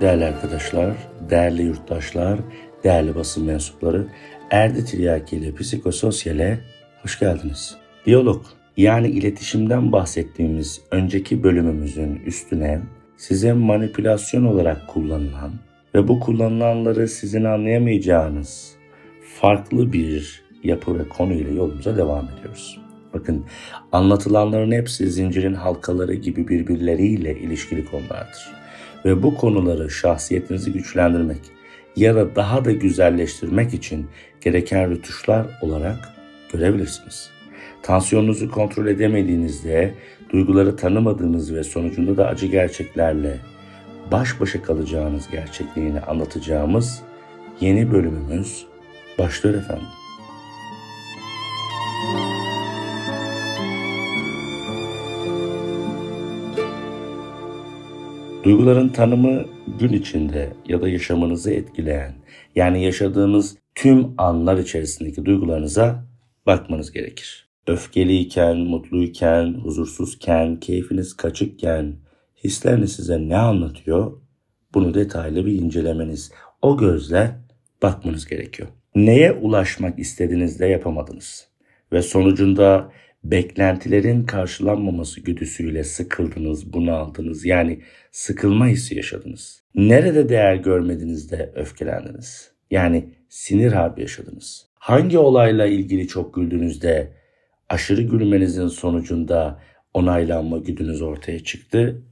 Değerli arkadaşlar, değerli yurttaşlar, değerli basın mensupları, Erdi Tiryaki ile Psikososyal'e hoş geldiniz. Diyalog, yani iletişimden bahsettiğimiz önceki bölümümüzün üstüne size manipülasyon olarak kullanılan ve bu kullanılanları sizin anlayamayacağınız farklı bir yapı ve konu ile yolumuza devam ediyoruz. Bakın anlatılanların hepsi zincirin halkaları gibi birbirleriyle ilişkili konulardır. Ve bu konuları şahsiyetinizi güçlendirmek ya da daha da güzelleştirmek için gereken rütuşlar olarak görebilirsiniz. Tansiyonunuzu kontrol edemediğinizde, duyguları tanımadığınız ve sonucunda da acı gerçeklerle baş başa kalacağınız gerçekliğini anlatacağımız yeni bölümümüz başlıyor efendim. Duyguların tanımı gün içinde ya da yaşamınızı etkileyen, yani yaşadığınız tüm anlar içerisindeki duygularınıza bakmanız gerekir. Öfkeliyken, mutluyken, huzursuzken, keyfiniz kaçıkken, hisleriniz size ne anlatıyor? Bunu detaylı bir incelemeniz, o gözle bakmanız gerekiyor. Neye ulaşmak istediğinizde yapamadınız ve sonucunda beklentilerin karşılanmaması güdüsüyle sıkıldınız, bunaldınız. Yani sıkılma hissi yaşadınız. Nerede değer görmediniz de öfkelendiniz? Yani sinir harbi yaşadınız. Hangi olayla ilgili çok güldüğünüzde aşırı gülmenizin sonucunda onaylanma güdünüz ortaya çıktı?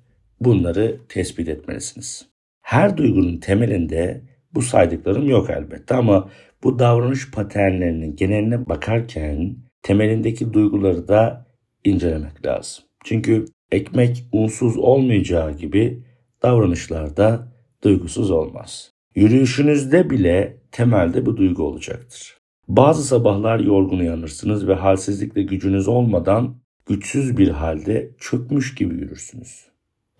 Bunları tespit etmelisiniz. Her duygunun temelinde bu saydıklarım yok elbette ama bu davranış paternlerinin geneline bakarken temelindeki duyguları da incelemek lazım. Çünkü ekmek unsuz olmayacağı gibi davranışlarda duygusuz olmaz. Yürüyüşünüzde bile temelde bu duygu olacaktır. Bazı sabahlar yorgun uyanırsınız ve halsizlikle gücünüz olmadan güçsüz bir halde çökmüş gibi yürürsünüz.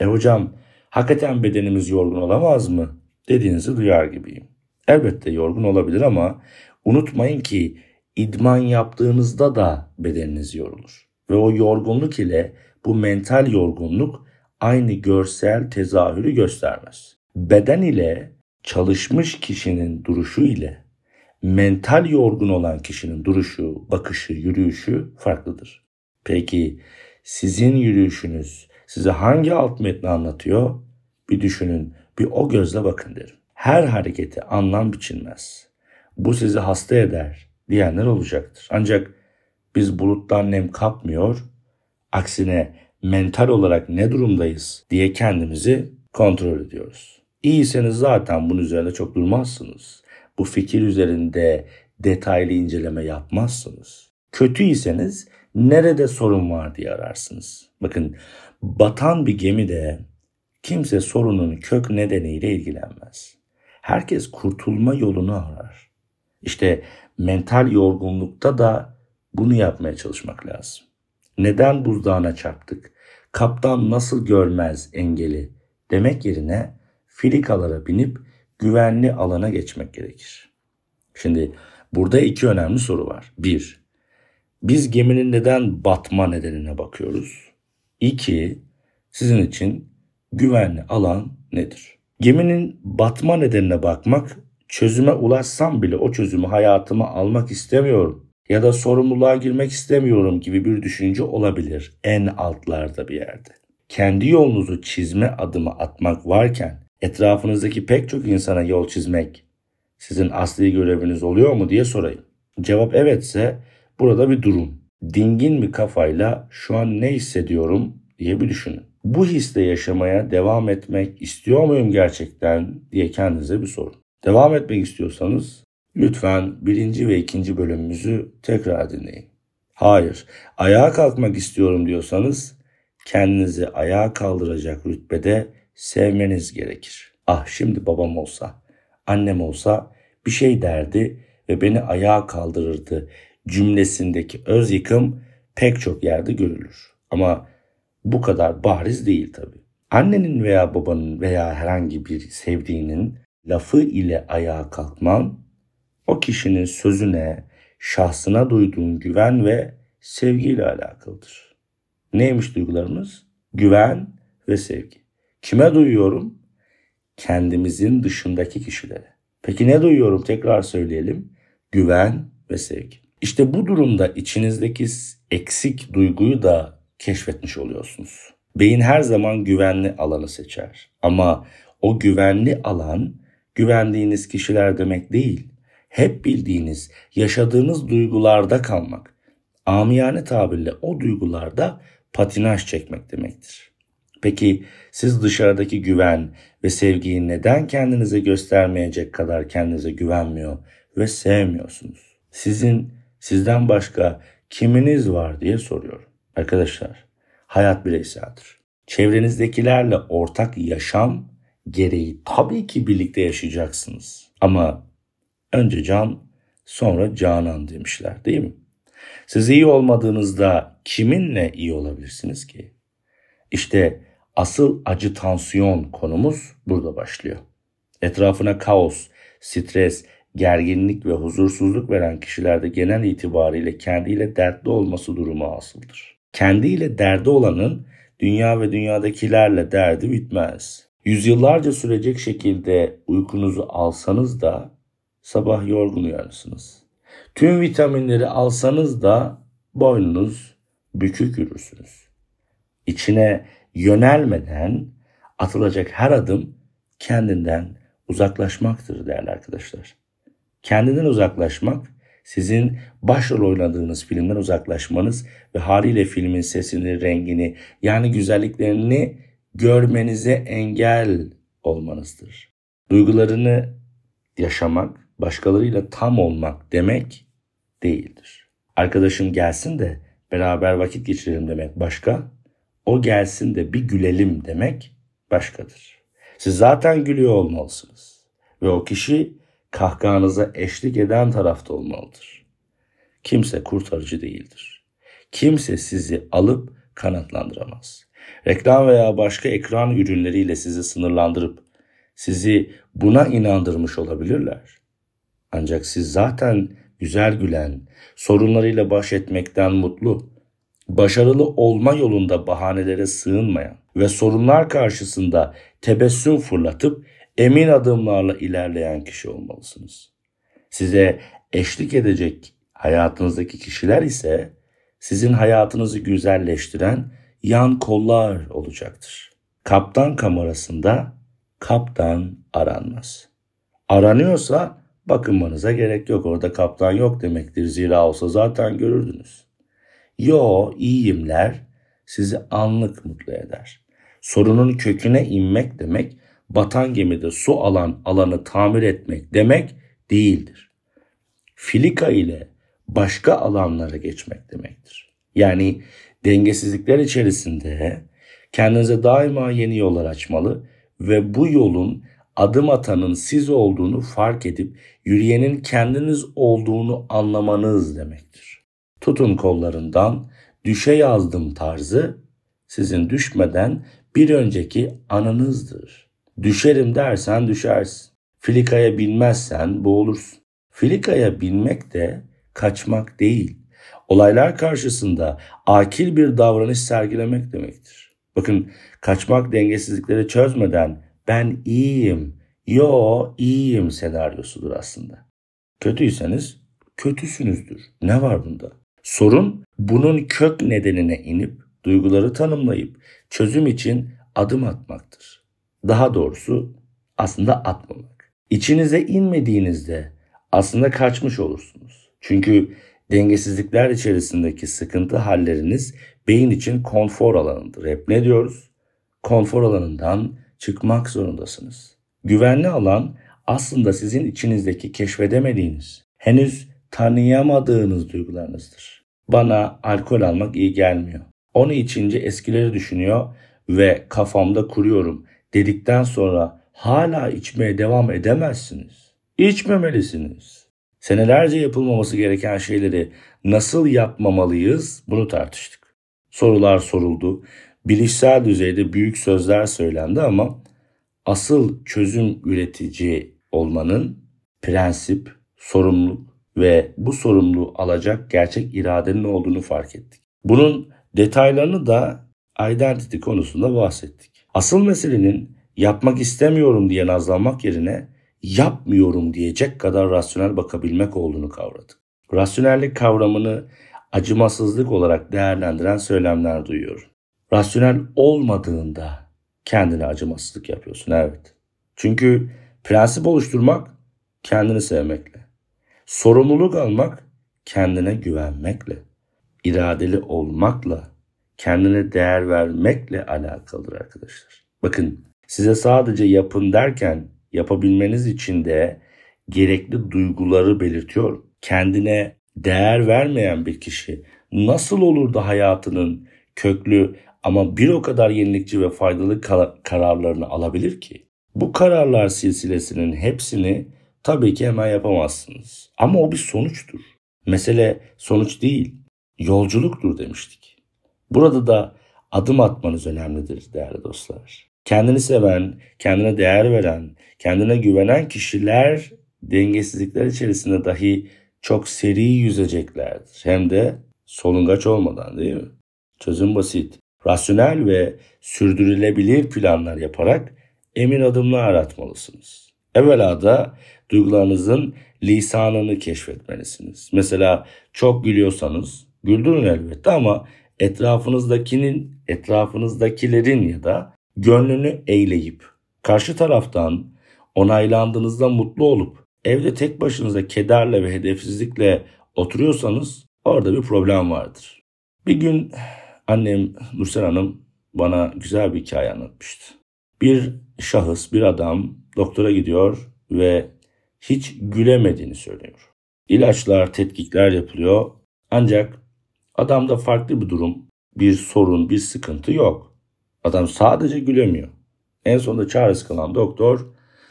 E hocam hakikaten bedenimiz yorgun olamaz mı? dediğinizi duyar gibiyim. Elbette yorgun olabilir ama unutmayın ki idman yaptığınızda da bedeniniz yorulur. Ve o yorgunluk ile bu mental yorgunluk aynı görsel tezahürü göstermez. Beden ile çalışmış kişinin duruşu ile mental yorgun olan kişinin duruşu, bakışı, yürüyüşü farklıdır. Peki sizin yürüyüşünüz size hangi alt metni anlatıyor? Bir düşünün, bir o gözle bakın derim. Her hareketi anlam biçilmez. Bu sizi hasta eder, diyenler olacaktır. Ancak biz buluttan nem kapmıyor, aksine mental olarak ne durumdayız diye kendimizi kontrol ediyoruz. İyiyseniz zaten bunun üzerine çok durmazsınız. Bu fikir üzerinde detaylı inceleme yapmazsınız. Kötüyseniz nerede sorun var diye ararsınız. Bakın batan bir gemide kimse sorunun kök nedeniyle ilgilenmez. Herkes kurtulma yolunu arar. İşte mental yorgunlukta da bunu yapmaya çalışmak lazım. Neden buzdağına çarptık? Kaptan nasıl görmez engeli demek yerine filikalara binip güvenli alana geçmek gerekir. Şimdi burada iki önemli soru var. Bir, biz geminin neden batma nedenine bakıyoruz? İki, sizin için güvenli alan nedir? Geminin batma nedenine bakmak çözüme ulaşsam bile o çözümü hayatıma almak istemiyorum ya da sorumluluğa girmek istemiyorum gibi bir düşünce olabilir en altlarda bir yerde. Kendi yolunuzu çizme adımı atmak varken etrafınızdaki pek çok insana yol çizmek sizin asli göreviniz oluyor mu diye sorayım. Cevap evetse burada bir durum. Dingin bir kafayla şu an ne hissediyorum diye bir düşünün. Bu hisle yaşamaya devam etmek istiyor muyum gerçekten diye kendinize bir sorun. Devam etmek istiyorsanız lütfen birinci ve ikinci bölümümüzü tekrar dinleyin. Hayır, ayağa kalkmak istiyorum diyorsanız kendinizi ayağa kaldıracak rütbede sevmeniz gerekir. Ah şimdi babam olsa, annem olsa bir şey derdi ve beni ayağa kaldırırdı cümlesindeki öz yıkım pek çok yerde görülür. Ama bu kadar bariz değil tabii. Annenin veya babanın veya herhangi bir sevdiğinin lafı ile ayağa kalkman, o kişinin sözüne, şahsına duyduğun güven ve sevgiyle alakalıdır. Neymiş duygularımız? Güven ve sevgi. Kime duyuyorum? kendimizin dışındaki kişilere. Peki ne duyuyorum tekrar söyleyelim. Güven ve sevgi. İşte bu durumda içinizdeki eksik duyguyu da keşfetmiş oluyorsunuz. Beyin her zaman güvenli alanı seçer. Ama o güvenli alan güvendiğiniz kişiler demek değil. Hep bildiğiniz, yaşadığınız duygularda kalmak. Amiyane tabirle o duygularda patinaj çekmek demektir. Peki siz dışarıdaki güven ve sevgiyi neden kendinize göstermeyecek kadar kendinize güvenmiyor ve sevmiyorsunuz? Sizin sizden başka kiminiz var diye soruyorum. Arkadaşlar, hayat bireyseldir. Çevrenizdekilerle ortak yaşam gereği tabii ki birlikte yaşayacaksınız. Ama önce can, sonra canan demişler değil mi? Siz iyi olmadığınızda kiminle iyi olabilirsiniz ki? İşte asıl acı tansiyon konumuz burada başlıyor. Etrafına kaos, stres, gerginlik ve huzursuzluk veren kişilerde genel itibariyle kendiyle dertli olması durumu asıldır. Kendiyle derdi olanın dünya ve dünyadakilerle derdi bitmez. Yüzyıllarca sürecek şekilde uykunuzu alsanız da sabah yorgun uyanırsınız. Tüm vitaminleri alsanız da boynunuz bükük yürürsünüz. İçine yönelmeden atılacak her adım kendinden uzaklaşmaktır değerli arkadaşlar. Kendinden uzaklaşmak sizin başrol oynadığınız filmden uzaklaşmanız ve haliyle filmin sesini, rengini yani güzelliklerini görmenize engel olmanızdır. Duygularını yaşamak, başkalarıyla tam olmak demek değildir. Arkadaşım gelsin de beraber vakit geçirelim demek başka, o gelsin de bir gülelim demek başkadır. Siz zaten gülüyor olmalısınız ve o kişi kahkahanıza eşlik eden tarafta olmalıdır. Kimse kurtarıcı değildir. Kimse sizi alıp kanatlandıramaz. Reklam veya başka ekran ürünleriyle sizi sınırlandırıp sizi buna inandırmış olabilirler. Ancak siz zaten güzel gülen, sorunlarıyla baş etmekten mutlu, başarılı olma yolunda bahanelere sığınmayan ve sorunlar karşısında tebessüm fırlatıp emin adımlarla ilerleyen kişi olmalısınız. Size eşlik edecek hayatınızdaki kişiler ise sizin hayatınızı güzelleştiren yan kollar olacaktır. Kaptan kamerasında kaptan aranmaz. Aranıyorsa bakınmanıza gerek yok. Orada kaptan yok demektir. Zira olsa zaten görürdünüz. Yo iyiyimler sizi anlık mutlu eder. Sorunun köküne inmek demek batan gemide su alan alanı tamir etmek demek değildir. Filika ile başka alanlara geçmek demektir. Yani dengesizlikler içerisinde kendinize daima yeni yollar açmalı ve bu yolun adım atanın siz olduğunu fark edip yürüyenin kendiniz olduğunu anlamanız demektir. Tutun kollarından düşe yazdım tarzı sizin düşmeden bir önceki anınızdır. Düşerim dersen düşersin. Filikaya binmezsen boğulursun. Filikaya binmek de kaçmak değil. Olaylar karşısında akil bir davranış sergilemek demektir. Bakın kaçmak dengesizlikleri çözmeden ben iyiyim, yo iyiyim senaryosudur aslında. Kötüyseniz kötüsünüzdür. Ne var bunda? Sorun bunun kök nedenine inip duyguları tanımlayıp çözüm için adım atmaktır. Daha doğrusu aslında atmamak. İçinize inmediğinizde aslında kaçmış olursunuz. Çünkü dengesizlikler içerisindeki sıkıntı halleriniz beyin için konfor alanıdır. Hep ne diyoruz? Konfor alanından çıkmak zorundasınız. Güvenli alan aslında sizin içinizdeki keşfedemediğiniz, henüz tanıyamadığınız duygularınızdır. Bana alkol almak iyi gelmiyor. Onu içince eskileri düşünüyor ve kafamda kuruyorum dedikten sonra hala içmeye devam edemezsiniz. İçmemelisiniz. Senelerce yapılmaması gereken şeyleri nasıl yapmamalıyız bunu tartıştık. Sorular soruldu. Bilişsel düzeyde büyük sözler söylendi ama asıl çözüm üretici olmanın prensip, sorumluluk ve bu sorumluluğu alacak gerçek iradenin olduğunu fark ettik. Bunun detaylarını da identity konusunda bahsettik. Asıl meselenin yapmak istemiyorum diye nazlanmak yerine yapmıyorum diyecek kadar rasyonel bakabilmek olduğunu kavradık. Rasyonellik kavramını acımasızlık olarak değerlendiren söylemler duyuyorum. Rasyonel olmadığında kendine acımasızlık yapıyorsun evet. Çünkü prensip oluşturmak kendini sevmekle. Sorumluluk almak kendine güvenmekle. iradeli olmakla, kendine değer vermekle alakalıdır arkadaşlar. Bakın size sadece yapın derken yapabilmeniz için de gerekli duyguları belirtiyorum. Kendine değer vermeyen bir kişi nasıl olur da hayatının köklü ama bir o kadar yenilikçi ve faydalı kararlarını alabilir ki? Bu kararlar silsilesinin hepsini tabii ki hemen yapamazsınız. Ama o bir sonuçtur. Mesele sonuç değil, yolculuktur demiştik. Burada da adım atmanız önemlidir değerli dostlar. Kendini seven, kendine değer veren, kendine güvenen kişiler dengesizlikler içerisinde dahi çok seri yüzeceklerdir. Hem de solungaç olmadan değil mi? Çözüm basit. Rasyonel ve sürdürülebilir planlar yaparak emin adımlar atmalısınız. Evvela da duygularınızın lisanını keşfetmelisiniz. Mesela çok gülüyorsanız güldürün elbette ama etrafınızdakinin, etrafınızdakilerin ya da gönlünü eğleyip karşı taraftan onaylandığınızda mutlu olup evde tek başınıza kederle ve hedefsizlikle oturuyorsanız orada bir problem vardır. Bir gün annem Nursel Hanım bana güzel bir hikaye anlatmıştı. Bir şahıs, bir adam doktora gidiyor ve hiç gülemediğini söylüyor. İlaçlar, tetkikler yapılıyor. Ancak adamda farklı bir durum, bir sorun, bir sıkıntı yok. Adam sadece gülemiyor. En sonunda çaresiz kalan doktor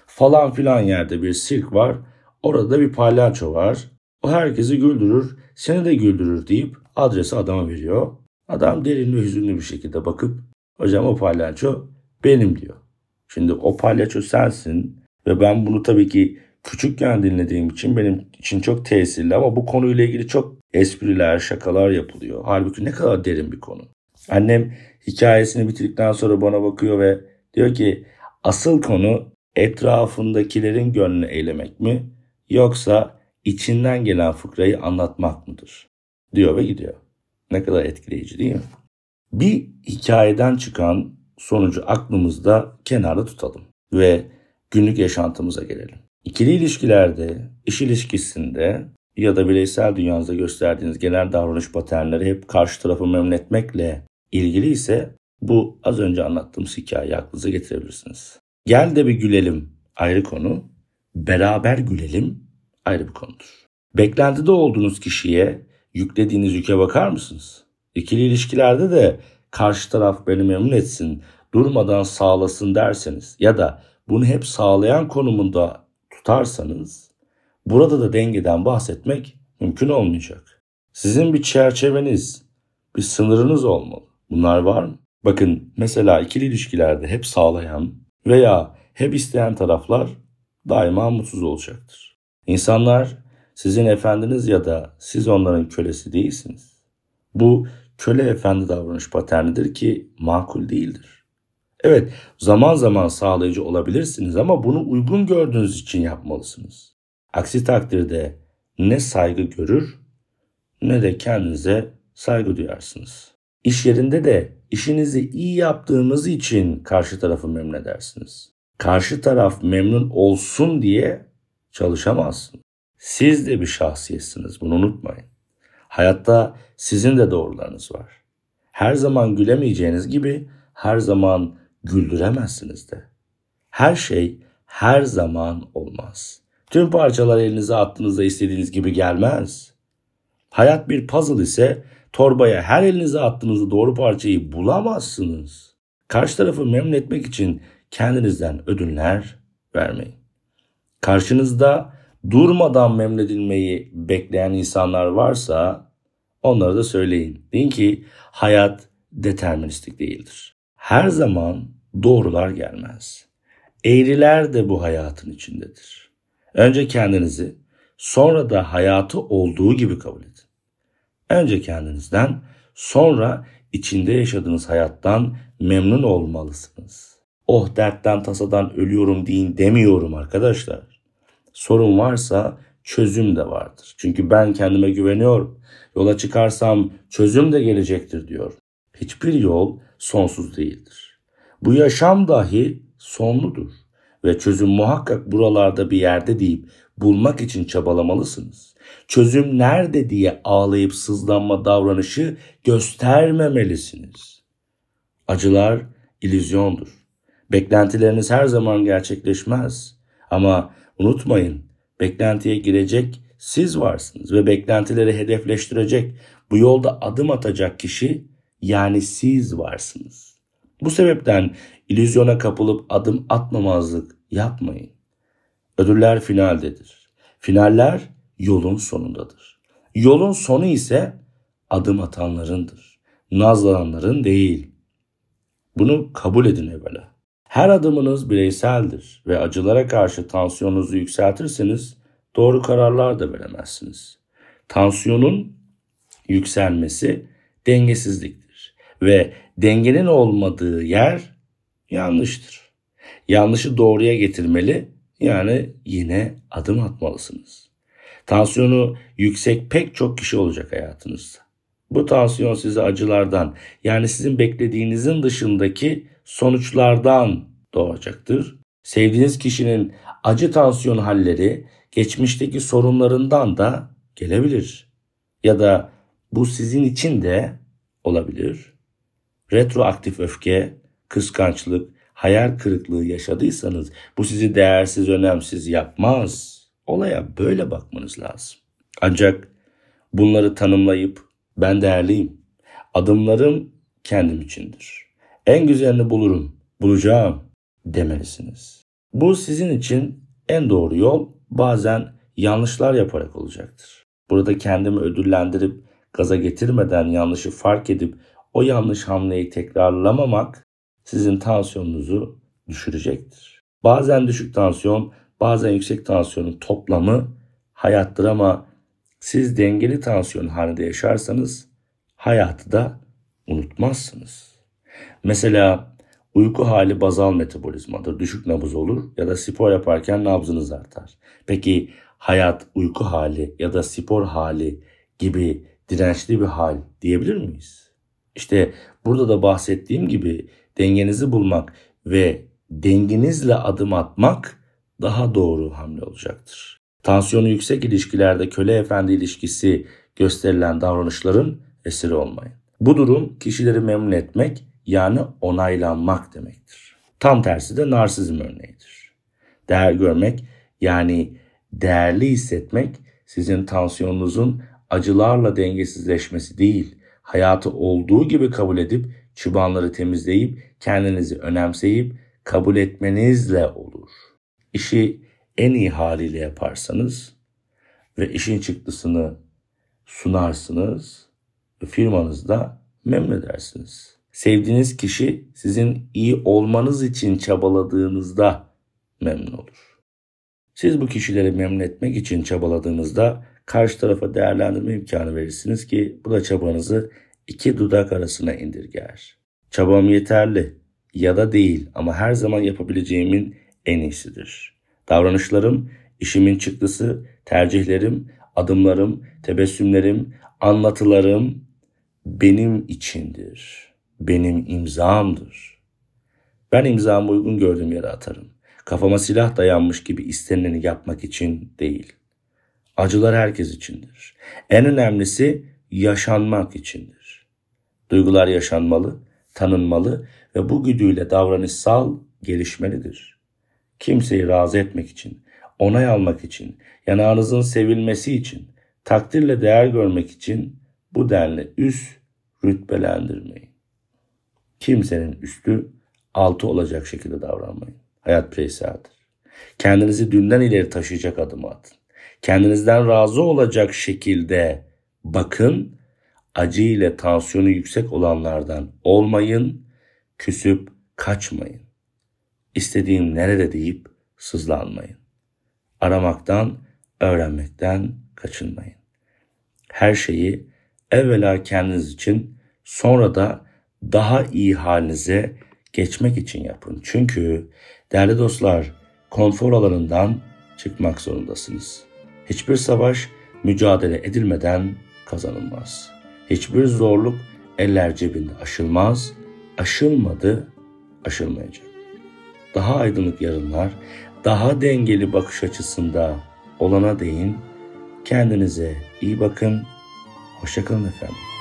falan filan yerde bir sirk var. Orada bir palyaço var. O herkesi güldürür, seni de güldürür deyip adresi adama veriyor. Adam derin ve hüzünlü bir şekilde bakıp hocam o palyaço benim diyor. Şimdi o palyaço sensin ve ben bunu tabii ki küçükken dinlediğim için benim için çok tesirli ama bu konuyla ilgili çok espriler, şakalar yapılıyor. Halbuki ne kadar derin bir konu. Annem hikayesini bitirdikten sonra bana bakıyor ve diyor ki asıl konu etrafındakilerin gönlünü eylemek mi yoksa içinden gelen fıkrayı anlatmak mıdır? Diyor ve gidiyor. Ne kadar etkileyici değil mi? Bir hikayeden çıkan sonucu aklımızda kenarda tutalım ve günlük yaşantımıza gelelim. İkili ilişkilerde, iş ilişkisinde ya da bireysel dünyanızda gösterdiğiniz genel davranış paternleri hep karşı tarafı memnun etmekle ilgili ise bu az önce anlattığımız hikayeyi aklınıza getirebilirsiniz. Gel de bir gülelim ayrı konu, beraber gülelim ayrı bir konudur. Beklentide olduğunuz kişiye yüklediğiniz yüke bakar mısınız? İkili ilişkilerde de karşı taraf beni memnun etsin, durmadan sağlasın derseniz ya da bunu hep sağlayan konumunda tutarsanız burada da dengeden bahsetmek mümkün olmayacak. Sizin bir çerçeveniz, bir sınırınız olmalı. Bunlar var mı? Bakın mesela ikili ilişkilerde hep sağlayan veya hep isteyen taraflar daima mutsuz olacaktır. İnsanlar sizin efendiniz ya da siz onların kölesi değilsiniz. Bu köle efendi davranış paternidir ki makul değildir. Evet zaman zaman sağlayıcı olabilirsiniz ama bunu uygun gördüğünüz için yapmalısınız. Aksi takdirde ne saygı görür ne de kendinize saygı duyarsınız. İş yerinde de işinizi iyi yaptığınız için karşı tarafı memnun edersiniz. Karşı taraf memnun olsun diye çalışamazsın. Siz de bir şahsiyetsiniz bunu unutmayın. Hayatta sizin de doğrularınız var. Her zaman gülemeyeceğiniz gibi her zaman güldüremezsiniz de. Her şey her zaman olmaz. Tüm parçalar elinize attığınızda istediğiniz gibi gelmez. Hayat bir puzzle ise torbaya her elinize attığınızda doğru parçayı bulamazsınız. Karşı tarafı memnun etmek için kendinizden ödünler vermeyin. Karşınızda durmadan memnun edilmeyi bekleyen insanlar varsa onlara da söyleyin. Deyin ki hayat deterministik değildir. Her zaman doğrular gelmez. Eğriler de bu hayatın içindedir. Önce kendinizi, sonra da hayatı olduğu gibi kabul edin. Önce kendinizden, sonra içinde yaşadığınız hayattan memnun olmalısınız. oh dertten tasadan ölüyorum deyin demiyorum arkadaşlar. Sorun varsa çözüm de vardır. Çünkü ben kendime güveniyorum. Yola çıkarsam çözüm de gelecektir diyor. Hiçbir yol sonsuz değildir. Bu yaşam dahi sonludur ve çözüm muhakkak buralarda bir yerde deyip bulmak için çabalamalısınız. Çözüm nerede diye ağlayıp sızlanma davranışı göstermemelisiniz. Acılar ilüzyondur. Beklentileriniz her zaman gerçekleşmez. Ama unutmayın, beklentiye girecek siz varsınız ve beklentileri hedefleştirecek, bu yolda adım atacak kişi yani siz varsınız. Bu sebepten ilüzyona kapılıp adım atmamazlık yapmayın. Ödüller finaldedir. Finaller yolun sonundadır. Yolun sonu ise adım atanlarındır. Nazlananların değil. Bunu kabul edin evvela. Her adımınız bireyseldir ve acılara karşı tansiyonunuzu yükseltirseniz doğru kararlar da veremezsiniz. Tansiyonun yükselmesi dengesizliktir ve dengenin olmadığı yer yanlıştır. Yanlışı doğruya getirmeli yani yine adım atmalısınız. Tansiyonu yüksek pek çok kişi olacak hayatınızda. Bu tansiyon sizi acılardan yani sizin beklediğinizin dışındaki sonuçlardan doğacaktır. Sevdiğiniz kişinin acı tansiyon halleri geçmişteki sorunlarından da gelebilir. Ya da bu sizin için de olabilir. Retroaktif öfke, kıskançlık, hayal kırıklığı yaşadıysanız bu sizi değersiz, önemsiz yapmaz. Olaya böyle bakmanız lazım. Ancak bunları tanımlayıp ben değerliyim. Adımlarım kendim içindir. En güzelini bulurum, bulacağım demelisiniz. Bu sizin için en doğru yol bazen yanlışlar yaparak olacaktır. Burada kendimi ödüllendirip gaza getirmeden yanlışı fark edip o yanlış hamleyi tekrarlamamak sizin tansiyonunuzu düşürecektir. Bazen düşük tansiyon, bazen yüksek tansiyonun toplamı hayattır ama siz dengeli tansiyon halinde yaşarsanız hayatı da unutmazsınız. Mesela uyku hali bazal metabolizmadır. Düşük nabız olur ya da spor yaparken nabzınız artar. Peki hayat uyku hali ya da spor hali gibi dirençli bir hal diyebilir miyiz? İşte burada da bahsettiğim gibi dengenizi bulmak ve dengenizle adım atmak daha doğru hamle olacaktır. Tansiyonu yüksek ilişkilerde köle efendi ilişkisi gösterilen davranışların esiri olmayın. Bu durum kişileri memnun etmek yani onaylanmak demektir. Tam tersi de narsizm örneğidir. Değer görmek yani değerli hissetmek sizin tansiyonunuzun acılarla dengesizleşmesi değil, hayatı olduğu gibi kabul edip çıbanları temizleyip kendinizi önemseyip kabul etmenizle olur. İşi en iyi haliyle yaparsanız ve işin çıktısını sunarsınız firmanızda memnun edersiniz. Sevdiğiniz kişi sizin iyi olmanız için çabaladığınızda memnun olur. Siz bu kişileri memnun etmek için çabaladığınızda karşı tarafa değerlendirme imkanı verirsiniz ki bu da çabanızı iki dudak arasına indirger. Çabam yeterli ya da değil ama her zaman yapabileceğimin en iyisidir. Davranışlarım, işimin çıktısı, tercihlerim, adımlarım, tebessümlerim, anlatılarım benim içindir. Benim imzamdır. Ben imzamı uygun gördüğüm yere atarım. Kafama silah dayanmış gibi istenileni yapmak için değil. Acılar herkes içindir. En önemlisi yaşanmak içindir. Duygular yaşanmalı, tanınmalı ve bu güdüyle davranışsal gelişmelidir. Kimseyi razı etmek için, onay almak için, yanağınızın sevilmesi için, takdirle değer görmek için bu denli üst rütbelendirmeyin. Kimsenin üstü altı olacak şekilde davranmayın. Hayat bireyseldir. Kendinizi dünden ileri taşıyacak adım atın. Kendinizden razı olacak şekilde bakın. Acı ile tansiyonu yüksek olanlardan olmayın. Küsüp kaçmayın. İstediğim nerede deyip sızlanmayın. Aramaktan, öğrenmekten kaçınmayın. Her şeyi evvela kendiniz için sonra da daha iyi halinize geçmek için yapın. Çünkü değerli dostlar konfor alanından çıkmak zorundasınız. Hiçbir savaş mücadele edilmeden kazanılmaz. Hiçbir zorluk eller cebinde aşılmaz, aşılmadı, aşılmayacak. Daha aydınlık yarınlar, daha dengeli bakış açısında olana değin. Kendinize iyi bakın. Hoşçakalın efendim.